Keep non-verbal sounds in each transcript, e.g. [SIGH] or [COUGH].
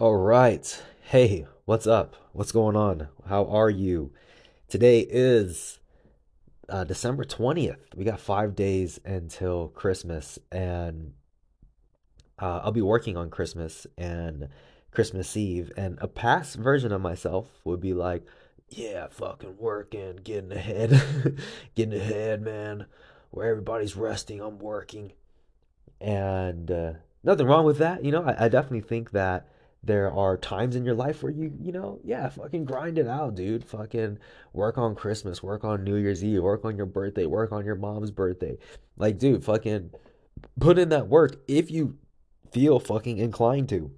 All right. Hey, what's up? What's going on? How are you? Today is uh, December 20th. We got five days until Christmas, and uh, I'll be working on Christmas and Christmas Eve. And a past version of myself would be like, yeah, fucking working, getting ahead, [LAUGHS] getting ahead, man. Where everybody's resting, I'm working. And uh, nothing wrong with that. You know, I, I definitely think that there are times in your life where you, you know, yeah, fucking grind it out, dude. Fucking work on Christmas, work on New Year's Eve, work on your birthday, work on your mom's birthday. Like, dude, fucking put in that work if you feel fucking inclined to.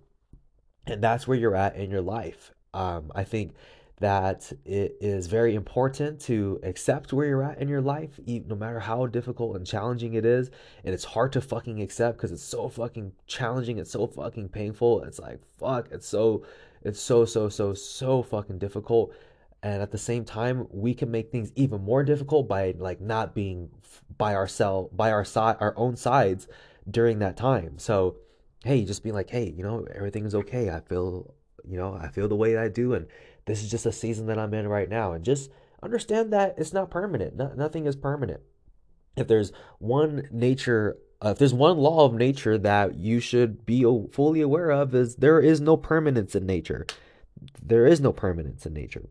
And that's where you're at in your life. Um, I think that it is very important to accept where you're at in your life, no matter how difficult and challenging it is. And it's hard to fucking accept because it's so fucking challenging. It's so fucking painful. It's like, fuck, it's so, it's so, so, so, so fucking difficult. And at the same time, we can make things even more difficult by like not being by ourselves, by our side, our own sides during that time. So, hey, just being like, hey, you know, everything's okay. I feel, you know, I feel the way I do, and this is just a season that I'm in right now, and just understand that it's not permanent. No, nothing is permanent. If there's one nature, uh, if there's one law of nature that you should be fully aware of, is there is no permanence in nature. There is no permanence in nature.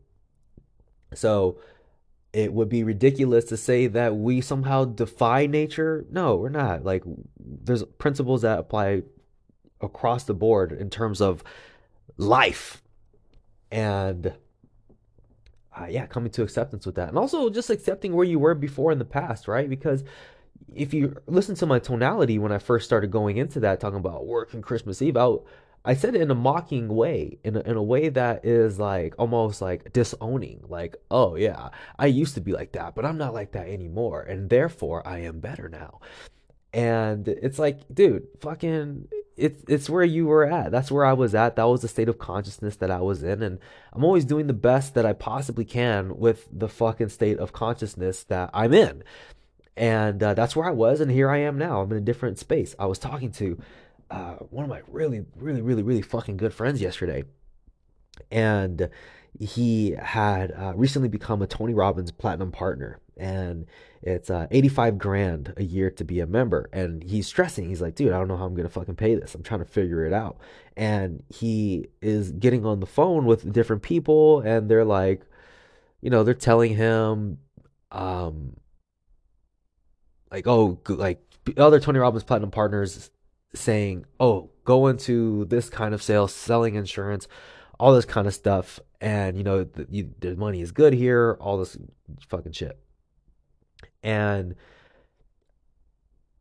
So it would be ridiculous to say that we somehow defy nature. No, we're not. Like there's principles that apply across the board in terms of life and uh, yeah coming to acceptance with that. And also just accepting where you were before in the past right? Because if you listen to my tonality when i first started going into that talking about work and christmas eve i said it in a mocking way in a, in a way that is like almost like disowning. Like oh yeah i used to be like that but i'm not like that anymore and therefore i am better now and it's like, dude, fucking it's it's where you were at. That's where I was at. That was the state of consciousness that I was in. And I'm always doing the best that I possibly can with the fucking state of consciousness that I'm in. And uh, that's where I was, and here I am now. I'm in a different space. I was talking to uh, one of my really, really, really, really fucking good friends yesterday, and he had uh, recently become a Tony Robbins Platinum Partner, and it's uh, 85 grand a year to be a member. And he's stressing. He's like, dude, I don't know how I'm gonna fucking pay this. I'm trying to figure it out. And he is getting on the phone with different people, and they're like, you know, they're telling him, um, like, oh, like other Tony Robbins Platinum partners saying, oh, go into this kind of sales, selling insurance, all this kind of stuff, and you know, the, you, the money is good here, all this fucking shit. And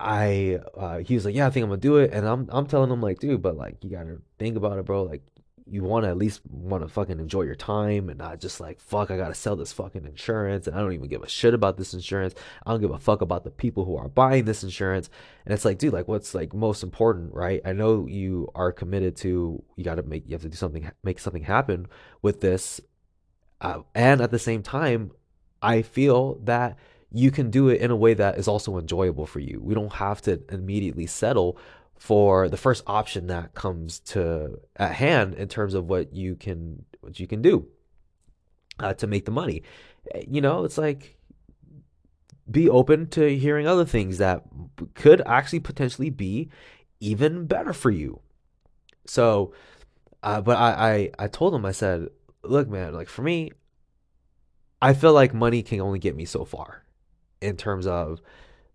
I uh, he was like, yeah, I think I'm gonna do it, and I'm I'm telling him like, dude, but like you gotta think about it, bro. Like you want to at least want to fucking enjoy your time and not just like fuck, I gotta sell this fucking insurance, and I don't even give a shit about this insurance. I don't give a fuck about the people who are buying this insurance, and it's like, dude, like what's like most important, right? I know you are committed to you gotta make you have to do something, make something happen with this, uh, and at the same time, I feel that you can do it in a way that is also enjoyable for you. We don't have to immediately settle for the first option that comes to at hand in terms of what you can what you can do uh, to make the money. You know, it's like be open to hearing other things that could actually potentially be even better for you. So, uh, but I, I I told him I said, look, man, like for me, I feel like money can only get me so far in terms of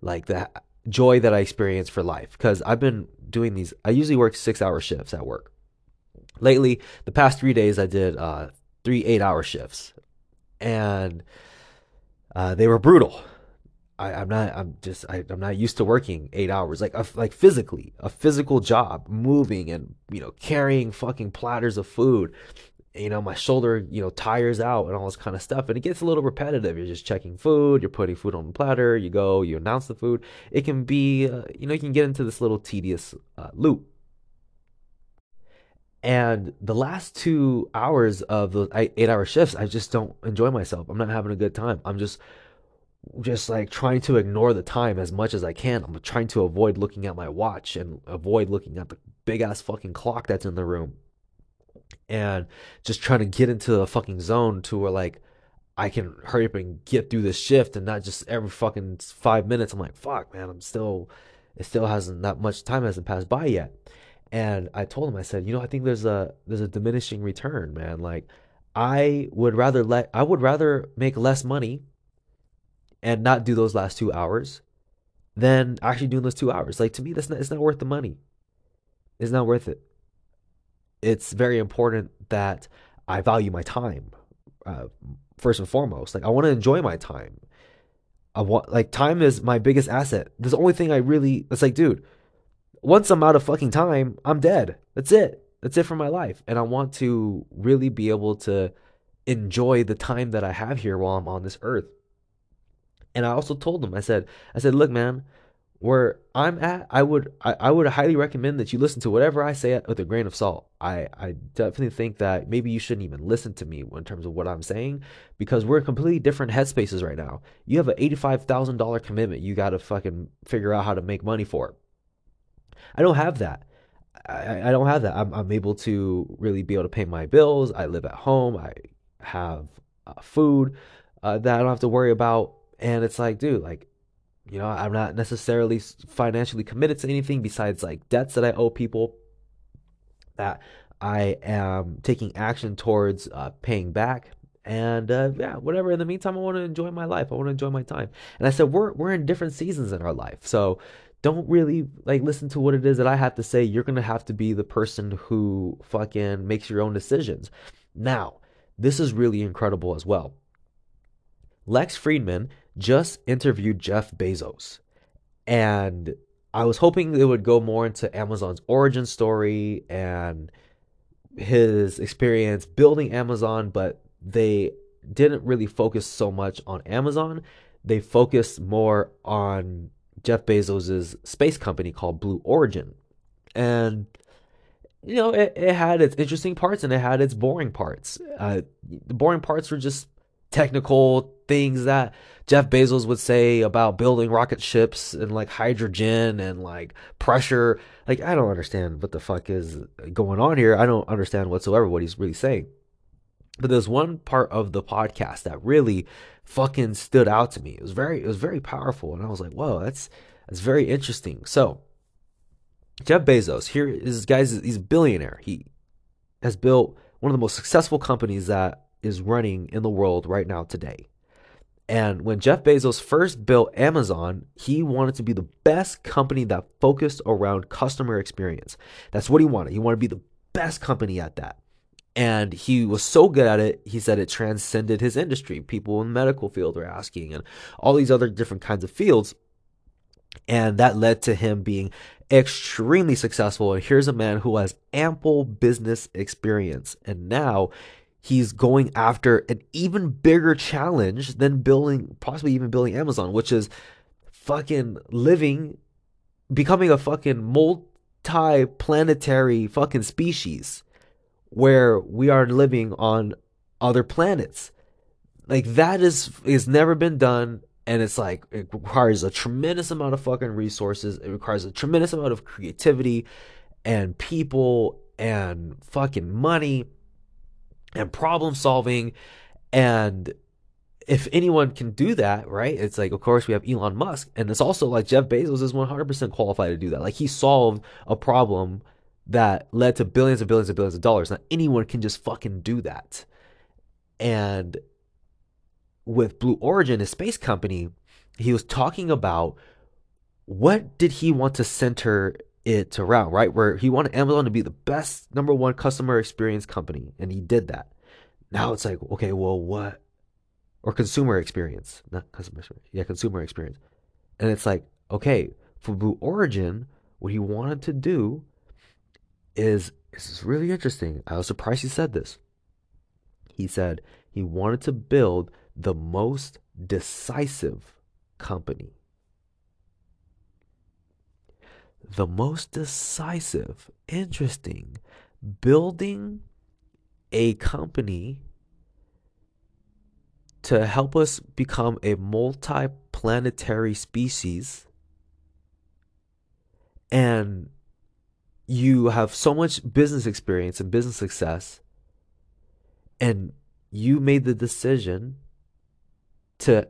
like the joy that I experience for life. Because I've been doing these, I usually work six hour shifts at work. Lately, the past three days, I did uh, three eight hour shifts, and uh, they were brutal. I, am not. I'm just. I, am not used to working eight hours, like a, like physically, a physical job, moving and you know carrying fucking platters of food, you know, my shoulder, you know, tires out and all this kind of stuff. And it gets a little repetitive. You're just checking food, you're putting food on the platter, you go, you announce the food. It can be, uh, you know, you can get into this little tedious uh, loop. And the last two hours of the eight hour shifts, I just don't enjoy myself. I'm not having a good time. I'm just, just like trying to ignore the time as much as I can. I'm trying to avoid looking at my watch and avoid looking at the big ass fucking clock that's in the room and just trying to get into a fucking zone to where like I can hurry up and get through this shift and not just every fucking five minutes. I'm like, fuck, man, I'm still, it still hasn't that much time hasn't passed by yet. And I told him, I said, you know, I think there's a there's a diminishing return, man. Like, I would rather let I would rather make less money and not do those last two hours than actually doing those two hours. Like to me, that's not it's not worth the money. It's not worth it. It's very important that I value my time. Uh, first and foremost. Like I want to enjoy my time. I want like time is my biggest asset. That's the only thing I really it's like, dude, once I'm out of fucking time, I'm dead. That's it. That's it for my life. And I want to really be able to enjoy the time that I have here while I'm on this earth. And I also told them, I said, I said, look, man, where I'm at, I would I, I would highly recommend that you listen to whatever I say with a grain of salt. I, I definitely think that maybe you shouldn't even listen to me in terms of what I'm saying because we're in completely different headspaces right now. You have an $85,000 commitment you got to fucking figure out how to make money for. it. I don't have that. I, I don't have that. I'm, I'm able to really be able to pay my bills. I live at home. I have uh, food uh, that I don't have to worry about. And it's like, dude, like you know, I'm not necessarily financially committed to anything besides like debts that I owe people that I am taking action towards uh, paying back. And uh, yeah, whatever. In the meantime, I want to enjoy my life. I want to enjoy my time. And I said, we're we're in different seasons in our life, so don't really like listen to what it is that I have to say. You're gonna have to be the person who fucking makes your own decisions. Now, this is really incredible as well. Lex Fridman just interviewed Jeff Bezos. And I was hoping it would go more into Amazon's origin story and his experience building Amazon, but they didn't really focus so much on Amazon. They focused more on Jeff Bezos's space company called Blue Origin. And you know, it, it had its interesting parts and it had its boring parts. Uh, the boring parts were just technical things that Jeff Bezos would say about building rocket ships and like hydrogen and like pressure. Like, I don't understand what the fuck is going on here. I don't understand whatsoever what he's really saying. But there's one part of the podcast that really fucking stood out to me. It was very, it was very powerful, and I was like, "Whoa, that's that's very interesting." So, Jeff Bezos here is guys, he's a billionaire. He has built one of the most successful companies that is running in the world right now today. And when Jeff Bezos first built Amazon, he wanted to be the best company that focused around customer experience. That's what he wanted. He wanted to be the best company at that. And he was so good at it, he said it transcended his industry. People in the medical field were asking, and all these other different kinds of fields. And that led to him being extremely successful. And here's a man who has ample business experience. And now he's going after an even bigger challenge than building, possibly even building Amazon, which is fucking living, becoming a fucking multi planetary fucking species where we are living on other planets. Like that is is never been done and it's like it requires a tremendous amount of fucking resources. It requires a tremendous amount of creativity and people and fucking money and problem solving and if anyone can do that, right? It's like, of course, we have Elon Musk, and it's also like Jeff Bezos is 100% qualified to do that. Like, he solved a problem that led to billions and billions and billions of dollars. Not anyone can just fucking do that. And with Blue Origin, a space company, he was talking about what did he want to center it around, right? Where he wanted Amazon to be the best number one customer experience company, and he did that. Now it's like, okay, well, what? Or consumer experience, not customer experience. Yeah, consumer experience. And it's like, okay, for Blue Origin, what he wanted to do is this is really interesting. I was surprised he said this. He said he wanted to build the most decisive company the most decisive, interesting, building a company to help us become a multi-planetary species. And you have so much business experience and business success And you made the decision to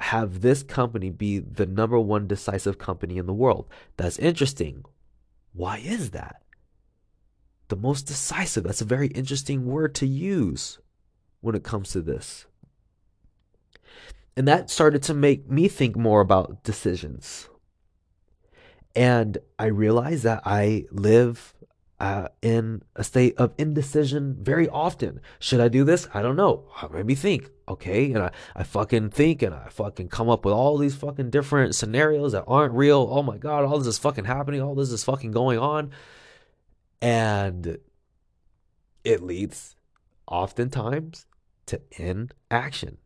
have this company be the number one decisive company in the world. That's interesting. Why is that? The most decisive. That's a very interesting word to use when it comes to this. And that started to make me think more about decisions. And I realized that I live uh, in a state of indecision very often. Should I do this? I don't know. Me think. Okay. And I, I fucking think and I fucking come up with all these fucking different scenarios that aren't real. Oh my God, all this is fucking happening. All this is fucking going on. And it leads oftentimes to inaction.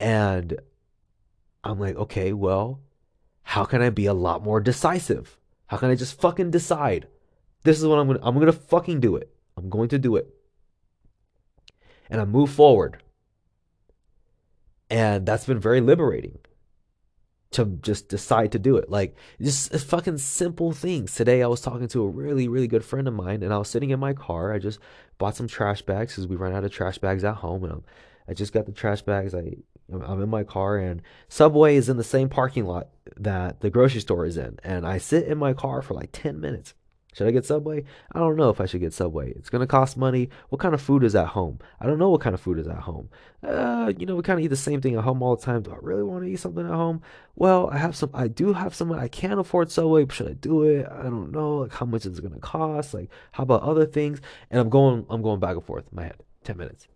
And I'm like, okay, well, how can I be a lot more decisive? How can I just fucking decide? This is what I'm gonna I'm gonna fucking do it. I'm going to do it. And I move forward. And that's been very liberating to just decide to do it. Like just fucking simple things. Today I was talking to a really, really good friend of mine and I was sitting in my car. I just bought some trash bags because we ran out of trash bags at home and I'm, I just got the trash bags. I I'm in my car and Subway is in the same parking lot that the grocery store is in. And I sit in my car for like 10 minutes. Should I get Subway? I don't know if I should get Subway. It's going to cost money. What kind of food is at home? I don't know what kind of food is at home. Uh, you know, we kind of eat the same thing at home all the time. Do I really want to eat something at home? Well, I have some, I do have some, I can't afford Subway. Should I do it? I don't know. Like, how much is it going to cost? Like, how about other things? And I'm going, I'm going back and forth in my head. 10 minutes.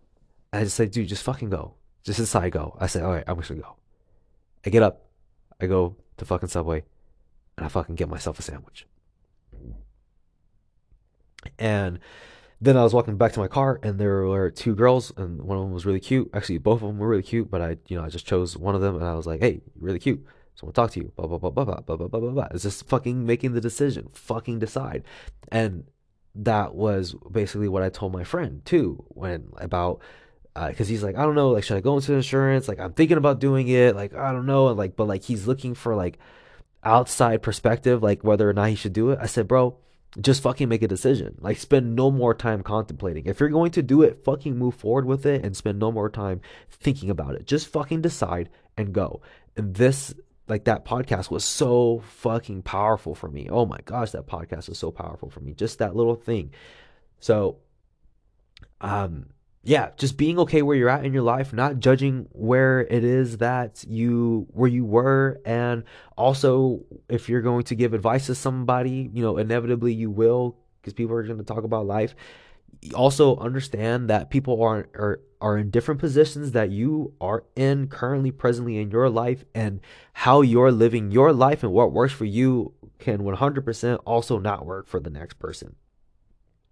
I just say, dude, just fucking go. Just as I go, I say, all right, I'm just gonna go. I get up, I go to fucking Subway, and I fucking get myself a sandwich. And then I was walking back to my car, and there were two girls, and one of them was really cute. Actually, both of them were really cute, but I, you know, I just chose one of them, and I was like, "Hey, really cute. So I want to talk to you." Blah blah blah blah blah blah blah blah blah. It's just fucking making the decision, fucking decide, and that was basically what I told my friend too when about because uh, he's like, I don't know, like, should I go into insurance? Like, I'm thinking about doing it. Like, I don't know. And like, but like, he's looking for like outside perspective, like whether or not he should do it. I said, bro, just fucking make a decision. Like, spend no more time contemplating. If you're going to do it, fucking move forward with it and spend no more time thinking about it. Just fucking decide and go. And this, like, that podcast was so fucking powerful for me. Oh my gosh, that podcast was so powerful for me. Just that little thing. So, um, yeah, just being okay where you're at in your life, not judging where it is that you where you were and also if you're going to give advice to somebody, you know, inevitably you will because people are going to talk about life. Also understand that people are are are in different positions that you are in currently presently in your life and how you're living your life and what works for you can 100% also not work for the next person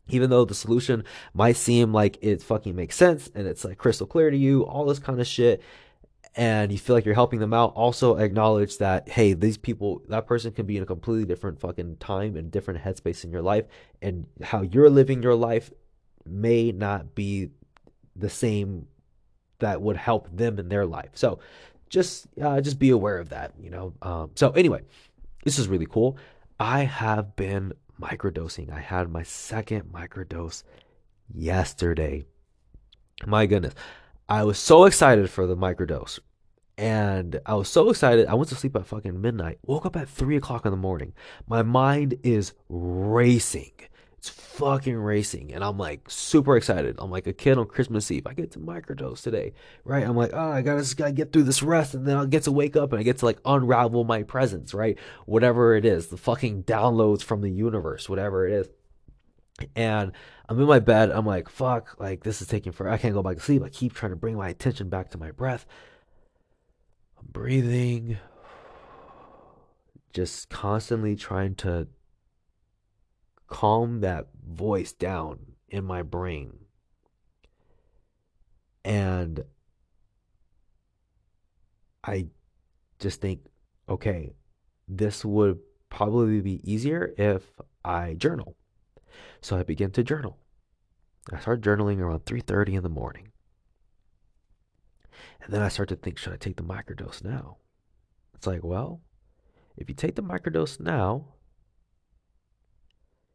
even though the solution might seem like it fucking makes sense and it's like crystal clear to you, all this kind of shit, and you feel like you're helping them out, also acknowledge that, hey, these people, that person can be in a completely different fucking time and different headspace in your life, and how you're living your life may not be the same that would help them in their life. So just uh, just be aware of that, you know. Um, so anyway, this is really cool. I have been microdosing. I had my second microdose yesterday. My goodness. I was so excited for the microdose. And I was so excited. I went to sleep at fucking midnight, woke up at three o'clock in the morning. My mind is racing. It's fucking racing. And I'm like super excited. I'm like a kid on Christmas Eve. I get to microdose today, right? I'm like, oh, I gotta just gotta get through this rest and then I'll get to wake up and I get to like unravel my presence, right? Whatever it is, the fucking downloads from the universe, whatever it is. And I'm in my bed. I'm like, fuck, like this is taking forever. I can't go back to sleep. I keep trying to bring my attention back to my breath. I'm breathing, just constantly trying to calm that voice down in my brain. And I just think, okay, this would probably be easier if I journal. So I begin to journal. I start journaling around 3:30 in the morning. And then I start to think, should I take the microdose now? It's like, well, if you take the microdose now,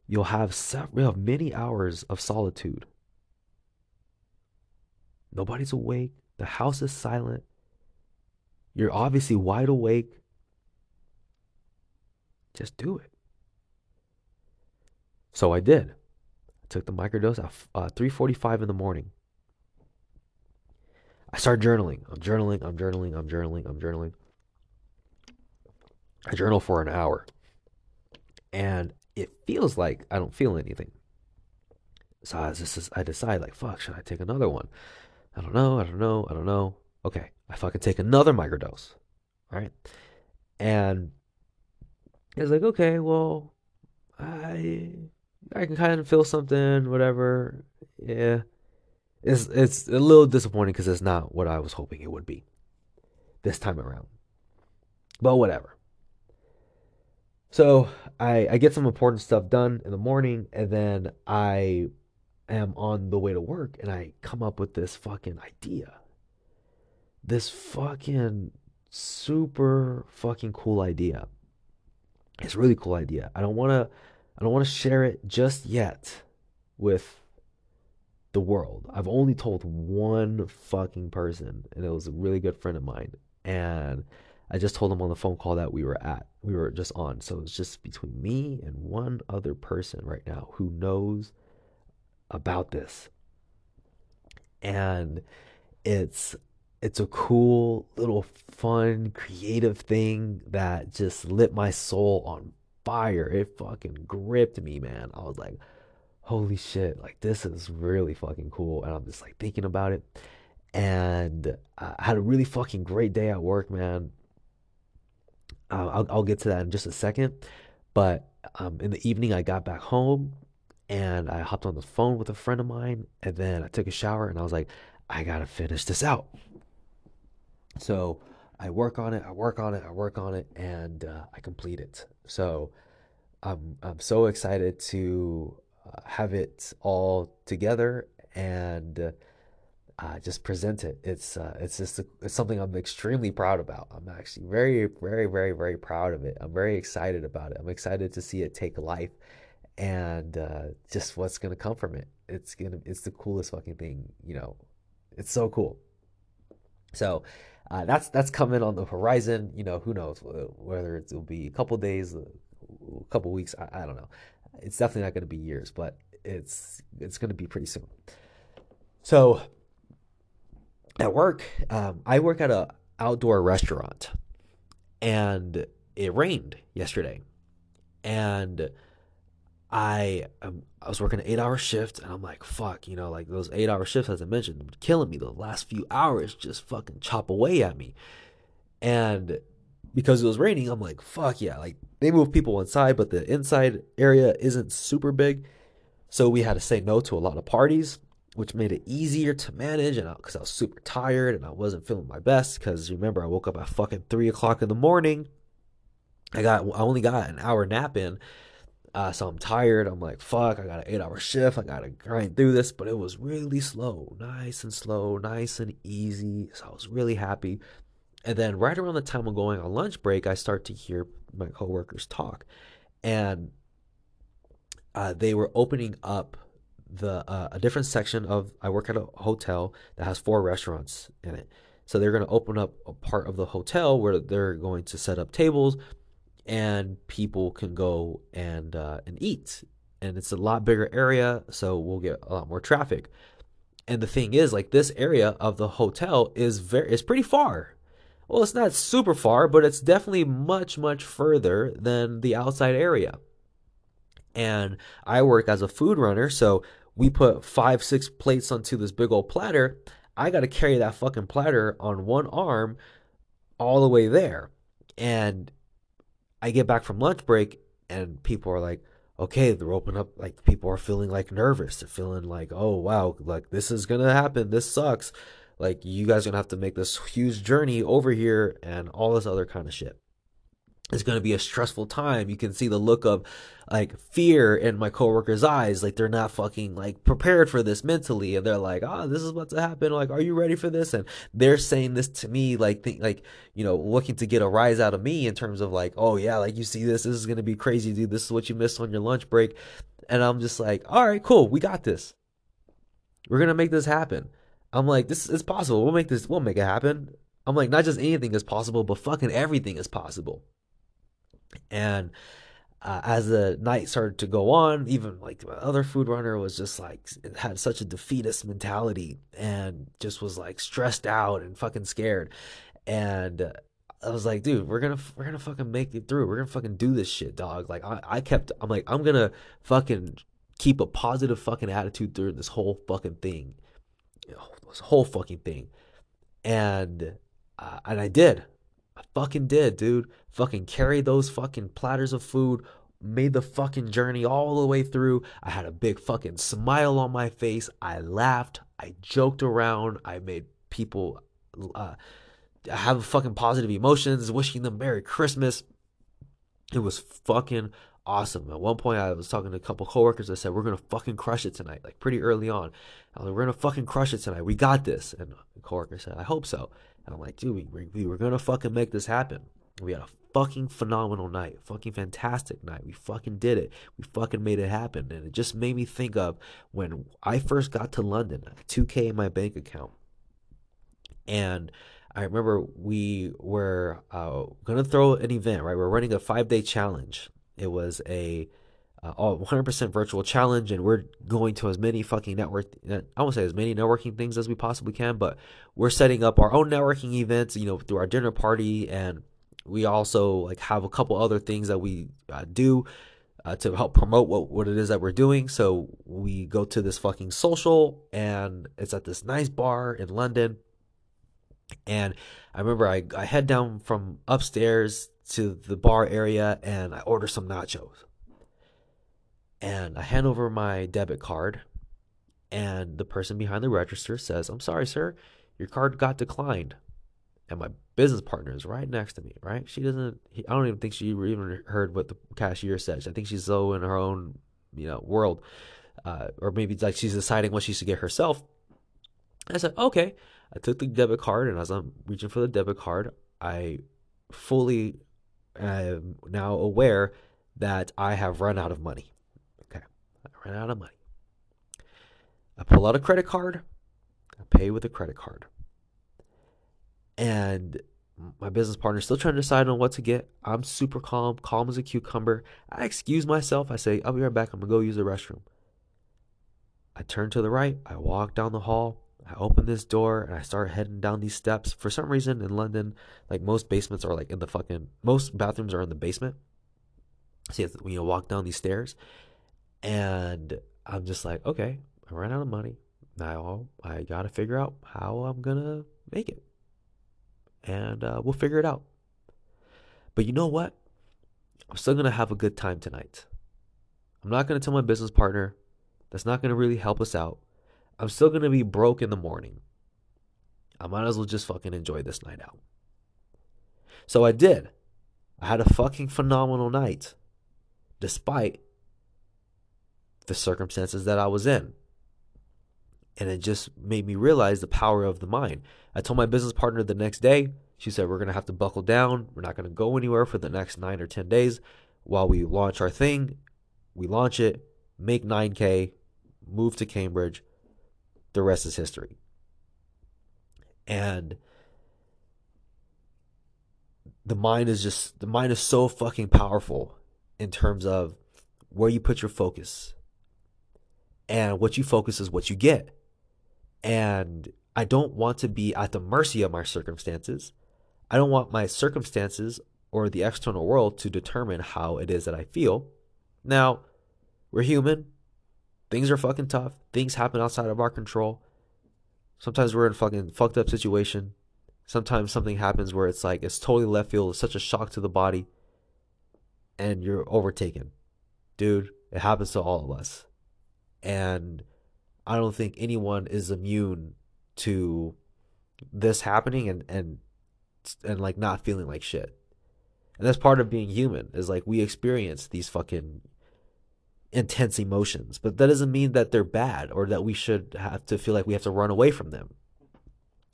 you'll have several, many hours of solitude Nobody's awake. The house is silent. You're obviously wide awake. Just do it. So I did. I took the microdose at uh, 3:45 in the morning. I start journaling. I'm journaling. I'm journaling. I'm journaling. I'm journaling. I journal for an hour, and it feels like I don't feel anything. So I just I decide like, fuck, should I take another one? I don't know. I don't know. I don't know. Okay, I fucking take another microdose. Right, and it's like, okay, well, I I can kind of feel something, whatever. Yeah, it's it's a little disappointing because it's not what I was hoping it would be this time around. But whatever. So I I get some important stuff done in the morning, and then I am on the way to work, and I come up with this fucking idea. This fucking super fucking cool idea. It's a really cool idea. I don't want to I don't want to share it just yet with the world. I've only told one fucking person, and it was a really good friend of mine. And I just told him on the phone call that we were at, we were just on. So it's just between me and one other person right now who knows about this. And it's it's a cool little fun creative thing that just lit my soul on fire. It fucking gripped me, man. I was like, holy shit, like this is really fucking cool. And I'm just like thinking about it. And I had a really fucking great day at work, man. Uh, I'll, I'll get to that in just a second. But um, in the evening, I got back home and I hopped on the phone with a friend of mine. And then I took a shower and I was like, I gotta finish this out. So I work on it, I work on it, I work on it, and uh, I complete it. So I'm I'm so excited to uh, have it all together and uh, just present it. It's uh, it's just a, it's something I'm extremely proud about. I'm actually very very very very proud of it. I'm very excited about it. I'm excited to see it take life and uh, just what's gonna come from it. It's gonna it's the coolest fucking thing. You know, it's so cool. So uh, that's that's coming on the horizon. You know, who knows whether it will be a couple days, a couple weeks. I, I don't know. It's definitely not going to be years, but it's it's going to be pretty soon. So at work, um, I work at a outdoor restaurant, and it rained yesterday, and I um, I was working an eight hour shift and I'm like, fuck, you know, like those eight hour shifts, as I mentioned, killing me. The last few hours just fucking chop away at me. And because it was raining, I'm like, fuck yeah. Like they move people inside, but the inside area isn't super big. So we had to say no to a lot of parties, which made it easier to manage. And because I, I was super tired and I wasn't feeling my best, because remember, I woke up at fucking three o'clock in the morning. I got, I only got an hour nap in uh, so I'm tired. I'm like, fuck, I got an eight hour shift. I got to grind through this. But it was really slow, nice and slow, nice and easy. So I was really happy. And then right around the time I'm going on lunch break, I start to hear my coworkers talk. And uh, they were opening up the uh, a different section of I work at a hotel that has four restaurants in it. So they're going to open up a part of the hotel where they're going to set up tables and people can go and uh, and eat. And it's a lot bigger area, so we'll get a lot more traffic. And the thing is, like this area of the hotel is very is pretty far. Well, it's not super far, but it's definitely much much further than the outside area. And I work as a food runner, so we put five six plates onto this big old platter. I got to carry that fucking platter on one arm all the way there. And I get back from lunch break and people are like, okay, they're opening up. Like people are feeling like nervous. They're feeling like, oh wow, like this is gonna happen. This sucks. Like you guys are gonna have to make this huge journey over here and all this other kind of shit it's going to be a stressful time. You can see the look of like fear in my coworkers' eyes. Like they're not fucking like prepared for this mentally. And they're like, oh, this is what's to happen. Like, are you ready for this? And they're saying this to me, like, think, like, you know, looking to get a rise out of me in terms of like, oh yeah, like you see this, this is going to be crazy, dude. This is what you missed on your lunch break. And I'm just like, all right, cool. We got this. We're going to make this happen. I'm like, this is possible. We'll make this. We'll make it happen. I'm like, not just anything is possible, but fucking everything is possible. And uh, as the night started to go on, even like the other food runner was just like had such a defeatist mentality and just was like stressed out and fucking scared. And I was like, dude, we're gonna we're gonna fucking make it through. We're gonna fucking do this shit, dog. Like I, I kept, I'm like, I'm gonna fucking keep a positive fucking attitude through this whole fucking thing, this whole fucking thing, and uh, and I did. I fucking did, dude. Fucking carried those fucking platters of food, made the fucking journey all the way through. I had a big fucking smile on my face. I laughed. I joked around. I made people uh, have fucking positive emotions, wishing them Merry Christmas. It was fucking awesome. At one point, I was talking to a couple coworkers I said, We're gonna fucking crush it tonight, like pretty early on. I was like, We're gonna fucking crush it tonight. We got this. And the coworker said, I hope so. And I'm like, dude, we, we were gonna fucking make this happen. We had a fucking phenomenal night, fucking fantastic night. We fucking did it. We fucking made it happen. And it just made me think of when I first got to London, 2K in my bank account. And I remember we were uh, gonna throw an event, right? We're running a five day challenge. It was a uh, 100% virtual challenge, and we're going to as many fucking network, I won't say as many networking things as we possibly can, but we're setting up our own networking events, you know, through our dinner party, and we also like have a couple other things that we uh, do uh, to help promote what, what it is that we're doing. So we go to this fucking social, and it's at this nice bar in London. And I remember I, I head down from upstairs to the bar area and I order some nachos and I hand over my debit card, and the person behind the register says, I'm sorry, sir, your card got declined. And my business partner is right next to me, right? She doesn't, I don't even think she even heard what the cashier says. I think she's so in her own, you know, world. Uh, or maybe it's like she's deciding what she should get herself. I said, okay. I took the debit card, and as I'm reaching for the debit card, I fully am now aware that I have run out of money. I ran out of money. I pull out a credit card. I pay with a credit card. And my business partner is still trying to decide on what to get. I'm super calm, calm as a cucumber. I excuse myself. I say, I'll be right back. I'm going to go use the restroom. I turn to the right. I walk down the hall. I open this door and I start heading down these steps. For some reason in London, like most basements are like in the fucking, most bathrooms are in the basement. So you you walk down these stairs. And I'm just like, okay, I ran out of money. Now I got to figure out how I'm going to make it. And uh, we'll figure it out. But you know what? I'm still going to have a good time tonight. I'm not going to tell my business partner. That's not going to really help us out. I'm still going to be broke in the morning. I might as well just fucking enjoy this night out. So I did. I had a fucking phenomenal night, despite the circumstances that I was in. And it just made me realize the power of the mind. I told my business partner the next day, she said, We're going to have to buckle down. We're not going to go anywhere for the next nine or 10 days while we launch our thing. We launch it, make 9K, move to Cambridge. The rest is history. And the mind is just, the mind is so fucking powerful in terms of where you put your focus, and what you focus is what you get. And I don't want to be at the mercy of my circumstances. I don't want my circumstances or the external world to determine how it is that I feel. Now, we're human. Things are fucking tough. Things happen outside of our control. Sometimes we're in a fucking fucked up situation. Sometimes something happens where it's like it's totally left field. It's such a shock to the body. And you're overtaken. Dude, it happens to all of us and I don't think anyone is immune to this happening and and and like not feeling like shit. And that's part of being human is like we experience these fucking intense emotions, but that doesn't mean that they're bad or that we should have to feel like we have to run away from them.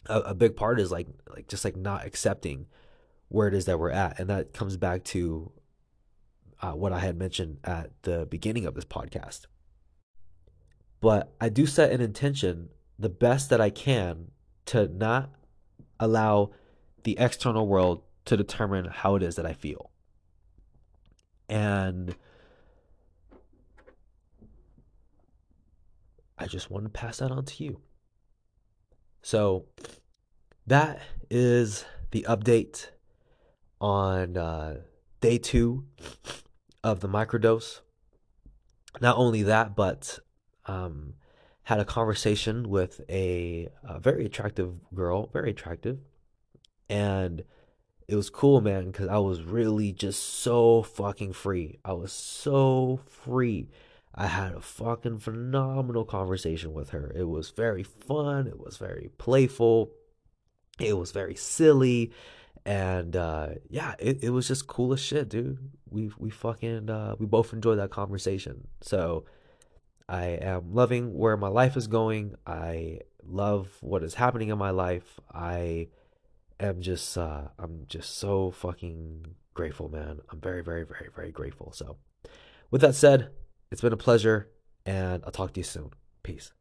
A, a big part is like like just like not accepting where it is that we're at, and that comes back to uh, what I had mentioned at the beginning of this podcast but I do set an intention the best that I can to not allow the external world to determine how it is that I feel. And I just want to pass that on to you. So that is the update on uh, day two of the microdose. Not only that, but um, had a conversation with a, a very attractive girl, very attractive, and it was cool, man, because I was really just so fucking free. I was so free. I had a fucking phenomenal conversation with her. It was very fun. It was very playful. It was very silly. And uh, yeah, it, it was just cool as shit, dude. We we fucking uh, we both enjoyed that conversation. So I am loving where my life is going. I love what is happening in my life. I am just uh I'm just so fucking grateful, man. I'm very, very, very, very grateful. So with that said, it's been a pleasure and I'll talk to you soon. Peace.